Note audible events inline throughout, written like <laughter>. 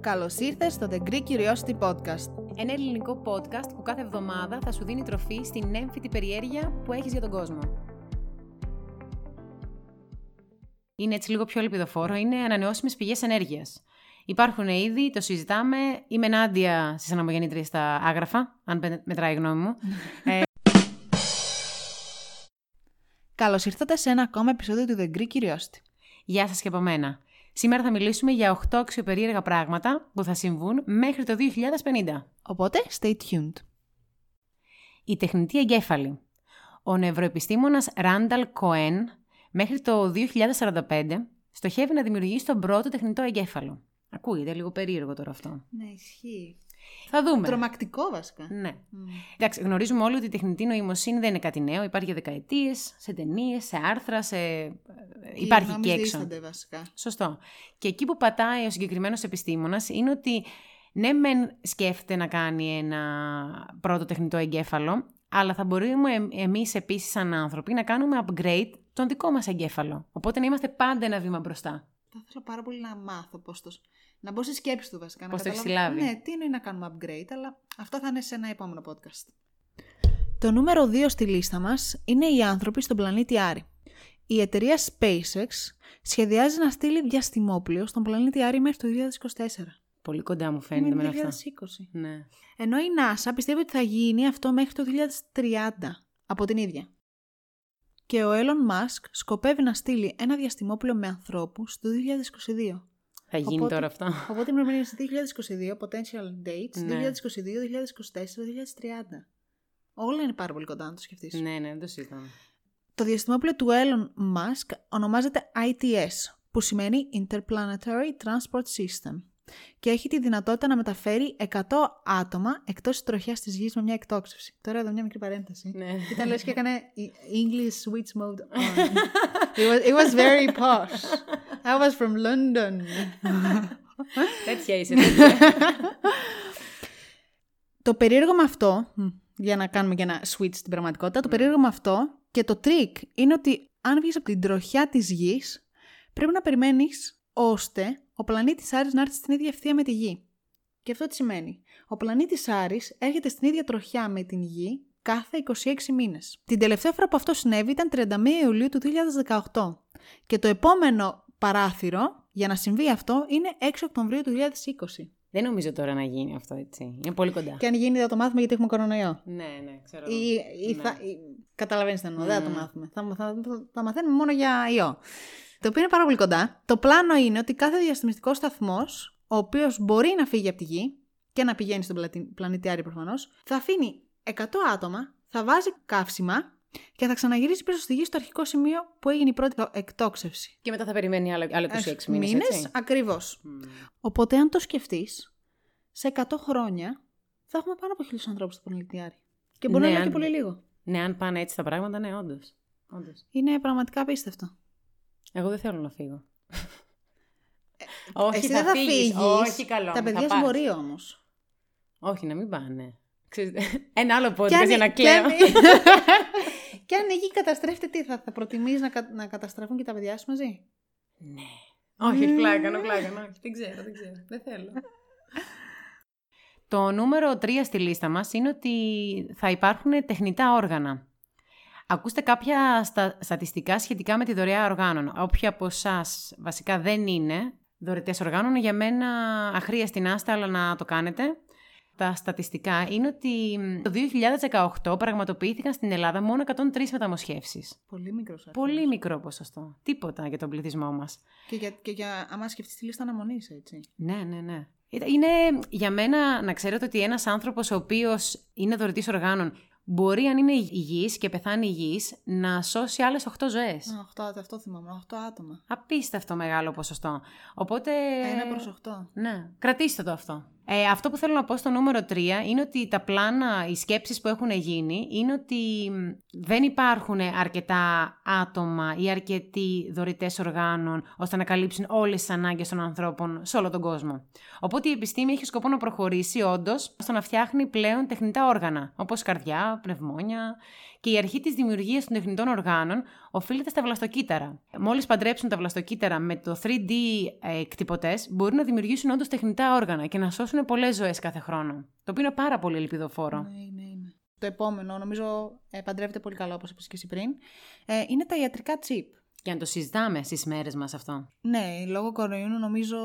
Καλώς ήρθες στο The Greek Curiosity Podcast. Ένα ελληνικό podcast που κάθε εβδομάδα θα σου δίνει τροφή στην έμφυτη περιέργεια που έχεις για τον κόσμο. Είναι έτσι λίγο πιο ελπιδοφόρο, είναι ανανεώσιμες πηγές ενέργειας. Υπάρχουν ήδη, το συζητάμε. Είμαι ενάντια στις αναμογεννήτριες στα άγραφα, αν μετράει η γνώμη μου. <laughs> ε, Καλώς ήρθατε σε ένα ακόμα επεισόδιο του The Greek Curiosity. Γεια σας και από μένα. Σήμερα θα μιλήσουμε για 8 αξιοπερίεργα πράγματα που θα συμβούν μέχρι το 2050. Οπότε, stay tuned. Η τεχνητή εγκέφαλη. Ο νευροεπιστήμονας Ράνταλ Κοέν μέχρι το 2045 στοχεύει να δημιουργήσει τον πρώτο τεχνητό εγκέφαλο. Ακούγεται λίγο περίεργο τώρα αυτό. Ναι, ισχύει. Θα δούμε. Τρομακτικό βασικά. Ναι. Εντάξει, γνωρίζουμε όλοι ότι η τεχνητή νοημοσύνη δεν είναι κάτι νέο. Υπάρχει για δεκαετίες, σε ταινίες, σε άρθρα, σε. Υπάρχει και έξω. βασικά. Σωστό. Και εκεί που πατάει ο συγκεκριμένος επιστήμονας είναι ότι ναι, μεν σκέφτεται να κάνει ένα πρώτο τεχνητό εγκέφαλο, αλλά θα μπορούμε εμείς επίσης, σαν άνθρωποι, να κάνουμε upgrade τον δικό μας εγκέφαλο. Οπότε να είμαστε πάντα ένα βήμα μπροστά. Θα ήθελα πάρα πολύ να μάθω πώς το. Να μπω στη σκέψη του βασικά. Πώς να το έχεις καταλάβω- συλλάβει; Ναι, τι είναι να κάνουμε upgrade, αλλά αυτό θα είναι σε ένα επόμενο podcast. Το νούμερο 2 στη λίστα μας είναι οι άνθρωποι στον πλανήτη Άρη. Η εταιρεία SpaceX σχεδιάζει να στείλει διαστημόπλιο στον πλανήτη Άρη μέχρι το 2024. Πολύ κοντά μου φαίνεται με Είναι αυτό. 2020. Ναι. Ενώ η NASA πιστεύει ότι θα γίνει αυτό μέχρι το 2030 από την ίδια. Και ο Elon Musk σκοπεύει να στείλει ένα διαστημόπλιο με ανθρώπους το 2022. Θα γίνει Οπότε- τώρα αυτό. Οπότε πρέπει να είναι 2022, potential dates, Ναι. 2022, 2024, 2030. Όλα είναι πάρα πολύ κοντά να το σκεφτείς. ναι, ναι, δεν το συζητάμε. Το διαστημόπλαιο του Elon Musk ονομάζεται ITS, που σημαίνει Interplanetary Transport System και έχει τη δυνατότητα να μεταφέρει 100 άτομα εκτός της τροχιάς της γης με μια εκτόξευση. Τώρα εδώ μια μικρή παρένθεση. Ναι. Ήταν λες και έκανε English switch mode <laughs> on. it, was, it was very posh. I was from London. Τέτοια είσαι. τέτοια. Το περίεργο με αυτό, μ, για να κάνουμε και ένα switch στην πραγματικότητα, το περίεργο με αυτό και το trick είναι ότι αν βγεις από την τροχιά της γης, πρέπει να περιμένεις ώστε ο πλανήτης Άρης να έρθει στην ίδια ευθεία με τη γη. Και αυτό τι σημαίνει. Ο πλανήτης Άρης έρχεται στην ίδια τροχιά με την γη κάθε 26 μήνες. Την τελευταία φορά που αυτό συνέβη ήταν 31 Ιουλίου του 2018. Και το επόμενο παράθυρο για να συμβεί αυτό είναι 6 Οκτωβρίου του 2020. δεν νομίζω τώρα να γίνει αυτό έτσι. Είναι πολύ κοντά. Και αν γίνει θα το μάθουμε γιατί έχουμε κορονοϊό. Ναι, ναι, ξέρω. Ή, ή Ναι. θα, ή, καταλαβαίνεις τι εννοώ, δεν θα το Mm. μάθουμε. Θα, θα, θα, θα μαθαίνουμε μόνο για ιό. Το οποίο είναι πάρα πολύ κοντά. Το πλάνο είναι ότι κάθε διαστημιστικός σταθμός, ο οποίος μπορεί να φύγει από τη γη και να πηγαίνει στον πλατι- πλανήτη Άρη προφανώς, θα αφήνει 100 άτομα, θα βάζει καύσιμα και θα ξαναγυρίσει πίσω στη γη στο αρχικό σημείο που έγινε η πρώτη εκτόξευση. Και μετά θα περιμένει άλλο, άλλο 26 μήνες, έτσι. ακριβώς. Μμ. Οπότε, αν το σκεφτείς, σε 100 χρόνια θα έχουμε πάνω από χίλιους ανθρώπους στο πλανήτη Άρη. Και μπορεί Ναι, να είναι και αν- πολύ λίγο. Ναι, αν πάνε έτσι τα πράγματα, ναι, όντως. Όντως. Είναι πραγματικά απίστευτο. Εγώ δεν θέλω να φύγω. Όχι, Ε, Εσύ δεν θα φύγεις. φύγεις. Όχι, καλό. Τα μου, παιδιά θα σου πας. μπορεί όμως. Όχι, να μην πάνε. Ξέρετε, <laughs> Ένα άλλο podcast Και αν, για να και κλαίω. Αν- και αν η γη καταστρέφεται, τι θα, θα προτιμήσει να, κα- να καταστραφούν και τα παιδιά σου μαζί; Ναι. Όχι, πλάκα, κάνω πλάκα. Όχι, δεν ξέρω, δεν ξέρω. Δεν θέλω. Το νούμερο 3 στη λίστα μας είναι ότι θα υπάρχουν τεχνητά όργανα. Ακούστε κάποια στα, στατιστικά σχετικά με τη δωρεά οργάνων. Όποιοι από εσάς βασικά δεν είναι δωρετέ οργάνων, για μένα αχρίαστη να είστε, αλλά να το κάνετε. Τα στατιστικά είναι ότι μ, το 2018 πραγματοποιήθηκαν στην Ελλάδα μόνο 103 μεταμοσχεύσεις. Πολύ μικρός αριθμός. Πολύ μικρό ποσοστό. Τίποτα για τον πληθυσμό μας. Και για, και για άμα σκεφτείς τη λίστα αναμονής, έτσι. Ναι, ναι, ναι. Είναι για μένα να ξέρετε ότι ένας άνθρωπος ο οποίος είναι δωρητής οργάνων μπορεί αν είναι υγιής και πεθάνει υγιής να σώσει άλλες 8 ζωές. Α, οχτώ, αυτό θυμάμαι. 8 άτομα. Απίστευτο μεγάλο ποσοστό. Οπότε... Ένα προς 8. Ναι, κρατήστε το αυτό. Ε, αυτό που θέλω να πω στο νούμερο 3 είναι ότι τα πλάνα, οι σκέψεις που έχουν γίνει είναι ότι δεν υπάρχουν αρκετά άτομα ή αρκετοί δωρητές οργάνων ώστε να καλύψουν όλες τις ανάγκες των ανθρώπων σε όλο τον κόσμο. Οπότε η επιστήμη έχει σκοπό να προχωρήσει όντως στο να φτιάχνει πλέον τεχνητά όργανα, όπως καρδιά, πνευμόνια και η αρχή της δημιουργίας των τεχνητών οργάνων οφείλεται στα βλαστοκύτταρα. Μόλις παντρέψουν τα βλαστοκύτταρα με το 3D ε, κτυπωτές, μπορούν να δημιουργήσουν όντως τεχνητά όργανα και να σώσουν πολλές ζωές κάθε χρόνο. Το οποίο είναι πάρα πολύ ελπιδοφόρο. Ναι, ναι, ναι. Το επόμενο, νομίζω ε, παντρεύεται πολύ καλά, όπως είπες και εσύ πριν, ε, είναι τα ιατρικά chip. Και να το συζητάμε στις μέρες μας αυτό. Ναι, λόγω κορονοϊού νομίζω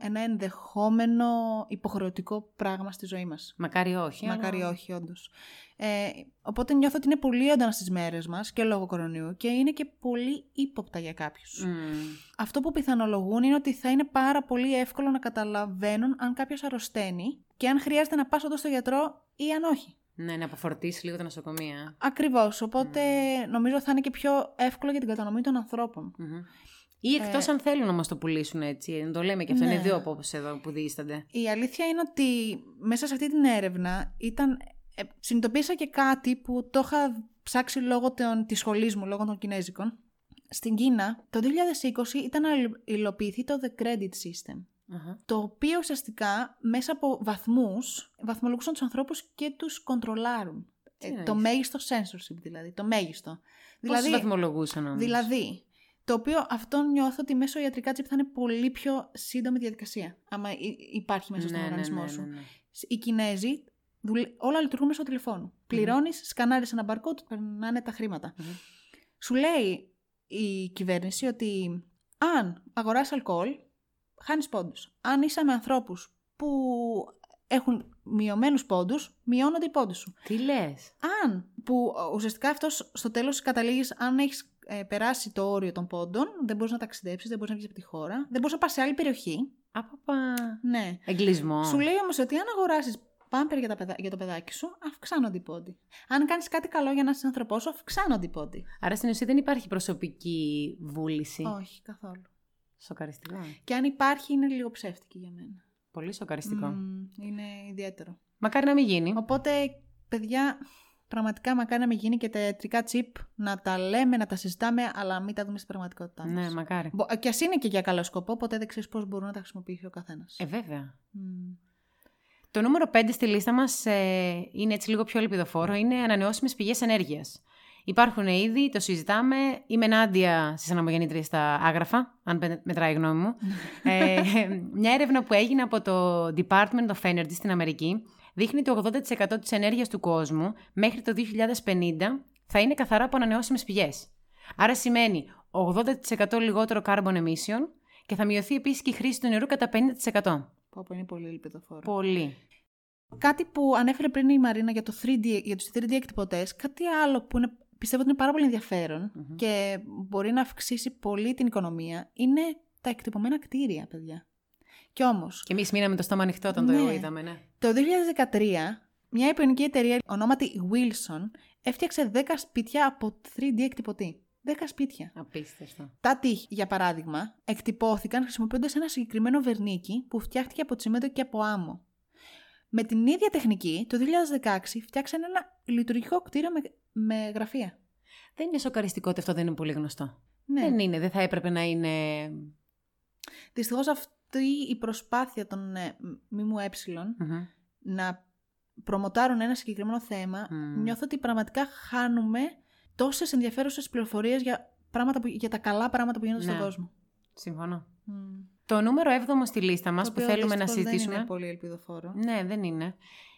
ένα ενδεχόμενο υποχρεωτικό πράγμα στη ζωή μας. Μακάρι όχι. Μακάρι όχι, όντως. Ε, οπότε νιώθω ότι είναι πολύ έντονα στις μέρες μας και λόγω κορονοϊού και είναι και πολύ ύποπτα για κάποιους. Αυτό που πιθανολογούν είναι ότι θα είναι πάρα πολύ εύκολο να καταλαβαίνουν αν κάποιος αρρωσταίνει και αν χρειάζεται να πας όντως στο γιατρό ή αν όχι. Ναι, να αποφορτήσει λίγο τα νοσοκομεία. Ακριβώς. Οπότε νομίζω θα είναι και πιο εύκολο για την κατανομή των ανθρωπων Ή εκτός ε, αν θέλουν να μα το πουλήσουν έτσι. Το λέμε και αυτό. Είναι ναι. δύο απόψεις εδώ που δίστανται. Η αλήθεια είναι ότι μέσα σε αυτή την έρευνα ήταν. Ε, συνειδητοποίησα και κάτι που το είχα ψάξει λόγω της σχολής μου, λόγω των Κινέζικων. Στην Κίνα, το 2020 ήταν να υλοποιηθεί το The Credit System. Το οποίο ουσιαστικά μέσα από βαθμούς βαθμολογούσαν τους ανθρώπους και τους κοντρολάρουν. Ε, το μέγιστο censorship δηλαδή, το μέγιστο. Πώς δηλαδή, βαθμολογούσαν όμως. Δηλαδή, το οποίο αυτό νιώθω ότι μέσω ιατρικά τσίπ θα είναι πολύ πιο σύντομη διαδικασία. Άμα υπάρχει μέσα στον ναι, ναι οργανισμό ναι, σου. Ναι, Οι Κινέζοι όλα λειτουργούν μέσω τηλεφώνου. Πληρώνεις, σκανάρεις ένα barcode, περνάνε τα χρηματα Σου λέει η κυβέρνηση ότι αν αγοράσει αλκοόλ, χάνεις πόντους. Αν είσαι με ανθρώπους που έχουν μειωμένους πόντους, μειώνονται οι πόντους σου. Τι λες; Αν, που ουσιαστικά αυτός στο τέλος καταλήγεις, αν έχεις ε, περάσει το όριο των πόντων, δεν μπορείς να ταξιδέψεις, δεν μπορείς να βγεις από τη χώρα, δεν μπορείς να πας σε άλλη περιοχή. Απαπα. Ναι. Εγκλισμός. Σου λέει όμως ότι αν αγοράσεις πάμπερ για, παιδα... για το παιδάκι σου, αυξάνονται οι πόντοι. Αν κάνεις κάτι καλό για να είσαι άνθρωπός σου, αυξάνονται οι πόντοι. Άρα στην ουσία δεν υπάρχει προσωπική βούληση. Όχι, καθόλου. Σοκαριστικό. Και αν υπάρχει, είναι λίγο ψεύτικη για μένα. Πολύ σοκαριστικό. είναι ιδιαίτερο. Μακάρι να μην γίνει. Οπότε, παιδιά, πραγματικά μακάρι να μην γίνει και τα ιατρικά τσίπ να τα λέμε, να τα συζητάμε, αλλά μην τα δούμε στην πραγματικότητά μας. Ναι, μακάρι. Και ας είναι και για καλό σκοπό, ποτέ δεν ξέρεις πώς μπορούν να τα χρησιμοποιήσει ο καθένας. Ε, βέβαια. Το νούμερο 5 στη λίστα μας ε, είναι έτσι λίγο πιο ελπιδοφόρο. Είναι ανανεώσιμες πηγές ενέργειας. Υπάρχουν ήδη, το συζητάμε. Είμαι ενάντια στις αναμογεννήτριες στα άγραφα, αν μετράει η γνώμη μου. <laughs> ε, μια έρευνα που έγινε από το Department of Energy στην Αμερική δείχνει ότι 80% της ενέργειας του κόσμου μέχρι το 2050 θα είναι καθαρά από ανανεώσιμες πηγές. Άρα σημαίνει 80% λιγότερο carbon emission και θα μειωθεί επίσης και η χρήση του νερού κατά 50%. Πω, είναι πολύ ελπιδοφόρο. Πολύ. Κάτι που ανέφερε πριν η Μαρίνα για, το 3D, για τους 3D εκτυπωτές, κάτι άλλο που είναι, πιστεύω ότι είναι πάρα πολύ και μπορεί να αυξήσει πολύ την οικονομία, είναι τα εκτυπωμένα κτίρια, παιδιά. Κι όμως... Και εμείς μείναμε το στόμα ανοιχτό όταν ναι, το είδαμε, ναι. Το 2013, μια ιαπωνική εταιρεία ονόματι Wilson έφτιαξε 10 σπίτια από 3D εκτυπωτή. 10 σπίτια. Απίστευτο. Τα τείχη, για παράδειγμα, εκτυπώθηκαν χρησιμοποιώντας ένα συγκεκριμένο βερνίκι που φτιάχτηκε από τσιμέντο και από άμμο. Με την ίδια τεχνική, το 2016 φτιάξαν ένα λειτουργικό κτίριο με, με γραφεία. Δεν είναι σοκαριστικό ότι αυτό δεν είναι πολύ γνωστό. Ναι. Δεν είναι, δεν θα έπρεπε να είναι. Δυστυχώς αυτή η προσπάθεια των ε, ΜΜΕ να προμοτάρουν ένα συγκεκριμένο θέμα, νιώθω ότι πραγματικά χάνουμε τόσες ενδιαφέρουσες πληροφορίες για, για τα καλά πράγματα που γίνονται στον ναι. κόσμο. Συμφωνώ. Το νούμερο 7 στη λίστα μας που θέλουμε να συζητήσουμε. Δεν είναι πολύ ελπιδοφόρο. Ναι, δεν είναι.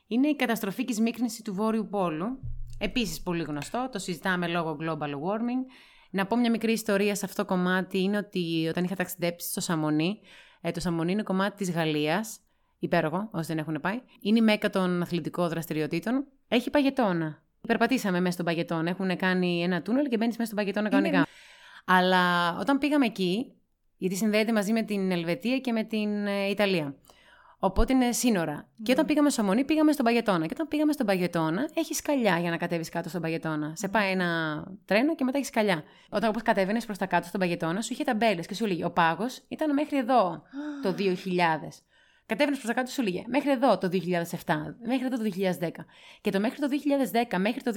Είναι η καταστροφική σμίκνηση του Βόρειου Πόλου. Επίσης πολύ γνωστό, το συζητάμε λόγω global warming. Να πω μια μικρή ιστορία σε αυτό το κομμάτι είναι ότι όταν είχα ταξιδέψει στο Σαμονί, ε, το Σαμονί είναι κομμάτι της Γαλλίας, υπέροχο, όσοι δεν έχουν πάει. Είναι η μέκα των αθλητικών δραστηριοτήτων. Έχει παγετώνα. Περπατήσαμε μέσα στον παγετώνα. Έχουν κάνει ένα τούνελ και μπαίνεις μέσα στον παγετώνα κανονικά. Αλλά όταν πήγαμε εκεί, γιατί συνδέεται μαζί με την Ελβετία και με την ε, Ιταλία. Οπότε είναι σύνορα. Και όταν πήγαμε στο Μονή, πήγαμε στον Παγετώνα. Και όταν πήγαμε στον Παγετώνα, έχεις σκαλιά για να κατέβεις κάτω στον Παγετώνα. Σε πάει ένα τρένο και μετά έχεις σκαλιά. Όταν όπως κατέβαινες προς τα κάτω στον Παγετώνα, σου είχε ταμπέλες και σου έλεγε Ο πάγος ήταν μέχρι εδώ το 2000. Κατέβαινες προς τα κάτω σου λέγε μέχρι εδώ το 2007, μέχρι εδώ το 2010. Και το μέχρι το 2010, μέχρι το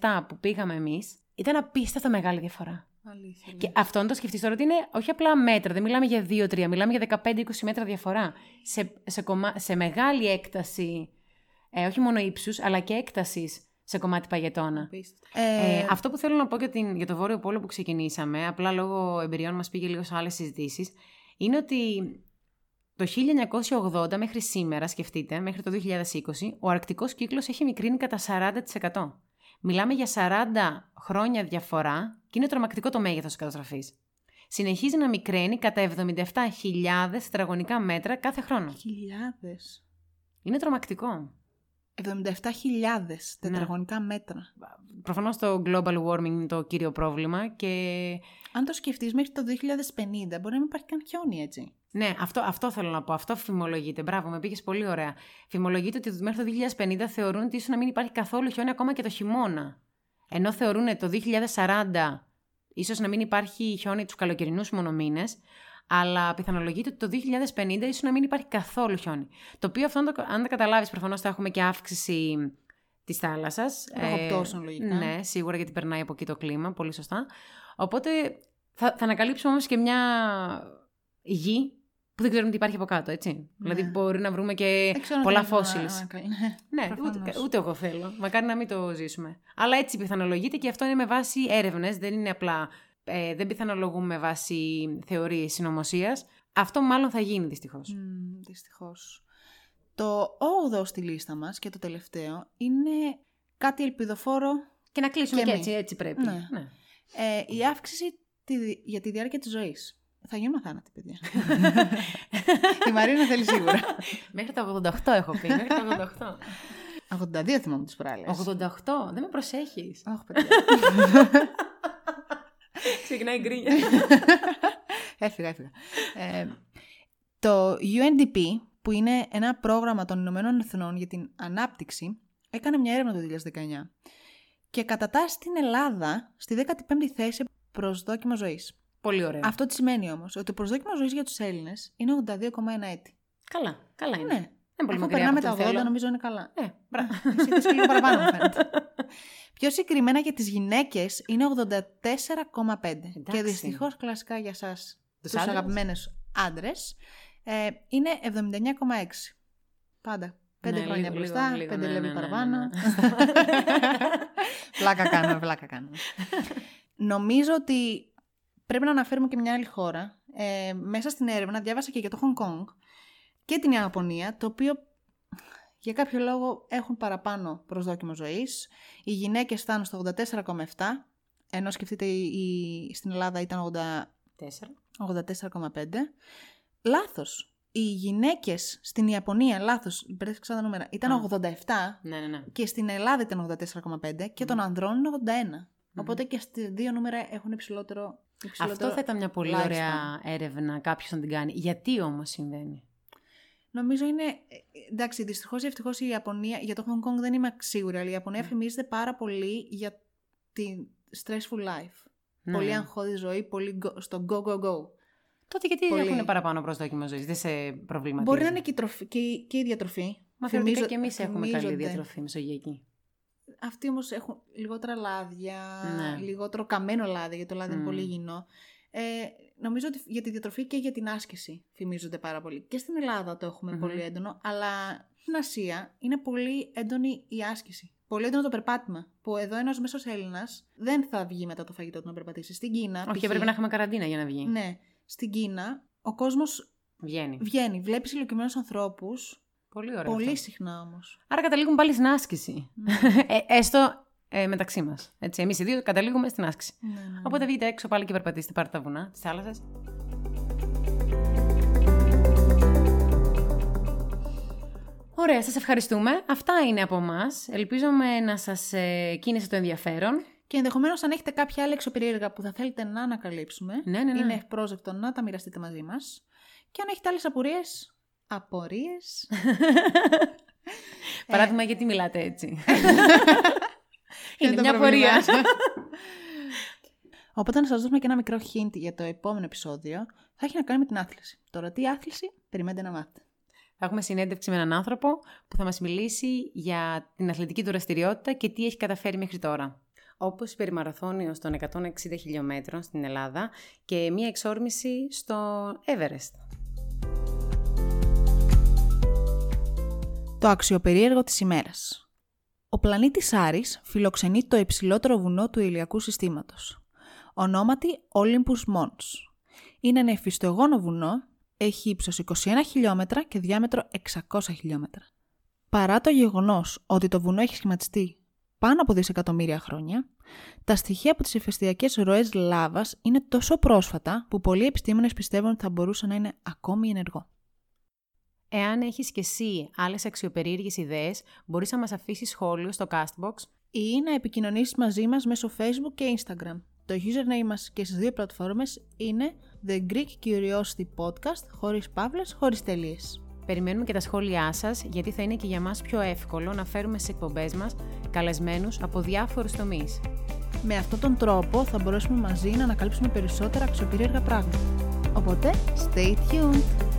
2017 που πήγαμε εμείς, ήταν απίστευτα μεγάλη διαφορά. Αλήθεια. Και αυτό να το σκεφτείς τώρα ότι είναι όχι απλά μέτρα, δεν μιλάμε για 2-3, μιλάμε για 15-20 μέτρα διαφορά. Σε, σε, κομμα... σε μεγάλη έκταση, ε, όχι μόνο ύψους, αλλά και έκτασης σε κομμάτι παγετώνα. Απίστευτο. Ε, Ε, αυτό που θέλω να πω για, την, για το Βόρειο Πόλο που ξεκινήσαμε, απλά λόγω εμπειριών μας πήγε λίγο σε άλλες συζητήσεις, είναι ότι το 1980 μέχρι σήμερα, σκεφτείτε, μέχρι το 2020, ο αρκτικός κύκλος έχει μικρύνει κατά 40%. Μιλάμε για 40 χρόνια διαφορά και είναι τρομακτικό το μέγεθος της καταστροφής. Συνεχίζει να μικραίνει κατά 77.000 τετραγωνικά μέτρα κάθε χρόνο. χιλιάδες. Είναι τρομακτικό. 77.000 τετραγωνικά μέτρα. Προφανώς το global warming είναι το κύριο πρόβλημα και Αν το σκεφτείς μέχρι το 2050 μπορεί να μην υπάρχει καν χιόνι έτσι. Ναι, αυτό, αυτό θέλω να πω. Αυτό φημολογείται. Μπράβο, με πήγες πολύ ωραία. Φημολογείται ότι μέχρι το 2050 θεωρούν ότι ίσως να μην υπάρχει καθόλου χιόνι ακόμα και το χειμώνα. Ενώ θεωρούν το 2040 ίσως να μην υπάρχει χιόνι τους καλοκαιρινούς μόνο μήνε, αλλά πιθανολογείται ότι το 2050 ίσως να μην υπάρχει καθόλου χιόνι. Το οποίο αυτό, αν το, αν το καταλάβεις, προφανώς θα έχουμε και αύξηση της θάλασσας. Βροχοπτώσεων, λογικά. Ναι, σίγουρα γιατί περνάει από εκεί το κλίμα. Πολύ σωστά. Οπότε θα, θα ανακαλύψουμε όμως και μια γη που δεν ξέρουμε τι υπάρχει από κάτω, έτσι. Δηλαδή μπορεί να βρούμε και Δεν ξέρω αν πολλά θέλω να- fossils. να- ναι. Ναι, Προφανώς. ούτε, ούτε εγώ θέλω. Μακάρι να μην το ζήσουμε. Αλλά έτσι πιθανολογείται και αυτό είναι με βάση έρευνες. Δεν είναι απλά. Ε, δεν πιθανολογούμε με βάση θεωρίες συνωμοσίας. Αυτό μάλλον θα γίνει δυστυχώς. Μμμ, δυστυχώς. Το 8ο στη λίστα μας και το τελευταίο είναι κάτι ελπιδοφόρο Και να κλείσουμε Και και, εμείς. έτσι, έτσι πρέπει. Ναι. ε, η αύξηση τη- για τη διάρκεια της ζωής. Θα γίνουμε θάνατοι, παιδιά. η Μαρίνα θέλει σίγουρα. Μέχρι τα 88 έχω πει. Μέχρι τα 88. 82 θυμάμαι τις προάλλες. 88, δεν με προσέχεις. Αχ, παιδιά. Ξεκινάει γκρίνια. έφυγα, έφυγα. Ε, το UNDP, που είναι ένα πρόγραμμα των Ηνωμένων Εθνών για την Ανάπτυξη, έκανε μια έρευνα το 2019 και κατατάσσει την Ελλάδα στη 15η θέση προσδόκιμο ζωής. Πολύ ωραία. Αυτό τι σημαίνει όμως, ότι το προσδόκιμος ζωής για τους Έλληνες είναι 82,1 έτη. Καλά, καλά είναι. Ναι, Δεν είναι πολύ αφού μακριά περνάμε από τα αυτό 80 που θέλω. νομίζω είναι καλά. Ε, μπράβο. <laughs> Εσύ θες και λίγο παραπάνω μου φαίνεται. Πιο συγκεκριμένα για τις γυναίκες είναι 84,5. Και Εντάξει. δυστυχώς κλασικά για σας Τους τους, άντρες; αγαπημένους άντρες ε, είναι 79,6. Πάντα. Πέντε Ναι, χρόνια λίγο, μπροστά, λίγο, λίγο, πέντε ναι, λεπτά ναι, ναι, παραπάνω. ναι, <laughs> πλάκα κάνουμε, πλάκα κάνουμε. <laughs> Νομίζω ότι πρέπει να αναφέρουμε και μια άλλη χώρα. Ε, μέσα στην έρευνα διάβασα και για το Hong Kong και την Ιαπωνία, το οποίο για κάποιο λόγο έχουν παραπάνω προσδόκιμο ζωής. Οι γυναίκες φτάνουν στο 84,7, ενώ σκεφτείτε η, η- στην Ελλάδα ήταν 80, Τέσσερα. 84,5. Λάθος. Οι γυναίκες στην Ιαπωνία, λάθος, μπέρδεψα τα νούμερα, ήταν Α. 87 Ναι, ναι, ναι. και στην Ελλάδα ήταν 84,5 και των ανδρών είναι 81. Οπότε και στα δύο νούμερα έχουν υψηλότερο. Υψηλότερο Αυτό θα ήταν μια πολύ lifespan. ωραία έρευνα κάποιος να την κάνει. Γιατί όμως συμβαίνει; Νομίζω είναι. ε, Εντάξει, δυστυχώς ή ευτυχώς η Ιαπωνία. Για το Hong Kong δεν είμαι σίγουρη, αλλά η Ιαπωνία Ναι. φημίζεται πάρα πολύ για τη stressful life. Ναι. Πολύ αγχώδη ζωή, πολύ go- στο go, go, go. Τότε γιατί Πολύ. έχουν παραπάνω προσδόκιμο ζωής, δεν σε προβληματίζει. Μπορεί να είναι και η, τροφή, και η, και η διατροφή. Μα θεωρητικά Θυμίζω- και εμείς έχουμε καλή θυμίζονται. διατροφή μεσογειακή. Αυτοί όμως έχουν λιγότερα λάδια, Ναι. λιγότερο καμένο λάδι, γιατί το λάδι είναι Μμ. πολύ υγιεινό. Ε, νομίζω ότι για τη διατροφή και για την άσκηση φημίζονται πάρα πολύ. Και στην Ελλάδα το εχουμε Μμμ. πολύ έντονο, αλλά στην Ασία είναι πολύ έντονη η άσκηση. Πολύ έντονο το περπάτημα. Που εδώ ένας μέσος Έλληνας δεν θα βγει μετά το φαγητό του να περπατήσει. Στην Κίνα. Όχι, π.χ. έπρεπε να έχουμε καραντίνα για να βγει. Ναι. Στην Κίνα ο κόσμος Βγαίνει. βγαίνει. Βλέπεις ηλικιωμένους ανθρώπους. Πολύ ωραία. Πολύ αυτό. συχνά όμως. Άρα καταλήγουμε πάλι στην άσκηση. ε, έστω ε, μεταξύ μας. Εμείς οι δύο καταλήγουμε στην άσκηση. ναι, ναι. Οπότε βγείτε έξω πάλι και περπατήστε, πάρτε τα βουνά τη θάλασσα. Ωραία, σας ευχαριστούμε. Αυτά είναι από εμάς. Ελπίζουμε να σας ε, κίνησε το ενδιαφέρον. Και ενδεχομένως, αν έχετε κάποια άλλη εξωπερίεργα που θα θέλετε να ανακαλύψουμε, Ναι, ναι, ναι. είναι ευπρόσδεκτο να τα μοιραστείτε μαζί μας. Και αν έχετε άλλες απορίες. Απορίες. <laughs> Παράδειγμα, γιατί μιλάτε έτσι; <laughs> Είναι είναι το μια πρόβλημά πορεία. σας. <laughs> Οπότε να σας δώσουμε και ένα μικρό hint για το επόμενο επεισόδιο. Θα έχει να κάνει με την άθληση. Τώρα, τι άθληση, περιμένετε να μάθετε. Θα έχουμε συνέντευξη με έναν άνθρωπο που θα μας μιλήσει για την αθλητική του δραστηριότητα και τι έχει καταφέρει μέχρι τώρα. Όπως η περιμαραθώνιος των 160 χιλιόμετρων στην Ελλάδα και μία εξόρμηση στο Everest. Το αξιοπερίεργο της ημέρας. Ο πλανήτης Άρης φιλοξενεί το υψηλότερο βουνό του ηλιακού συστήματος. Ονόματι Olympus Mons. Είναι ένα εφιστογόνο βουνό, έχει ύψος 21 χιλιόμετρα και διάμετρο 600 χιλιόμετρα. Παρά το γεγονός ότι το βουνό έχει σχηματιστεί πάνω από δισεκατομμύρια χρόνια, τα στοιχεία από τις ηφαιστειακές ροές λάβας είναι τόσο πρόσφατα που πολλοί επιστήμονες πιστεύουν ότι θα μπορούσε να είναι ακόμη ενεργό. Εάν έχεις και εσύ άλλες αξιοπερίεργες ιδέες, μπορείς να μας αφήσεις σχόλιο στο Castbox ή να επικοινωνήσεις μαζί μας μέσω Facebook και Instagram. Το username μας και στις δύο πλατφόρμες είναι The Greek Curiosity Podcast, χωρίς παύλες, χωρίς τελείες. Περιμένουμε και τα σχόλιά σας, γιατί θα είναι και για μας πιο εύκολο να φέρουμε στις εκπομπές μας καλεσμένους από διάφορους τομείς. Με αυτόν τον τρόπο θα μπορέσουμε μαζί να ανακαλύψουμε περισσότερα αξιοπερίεργα πράγματα. Οπότε, stay tuned!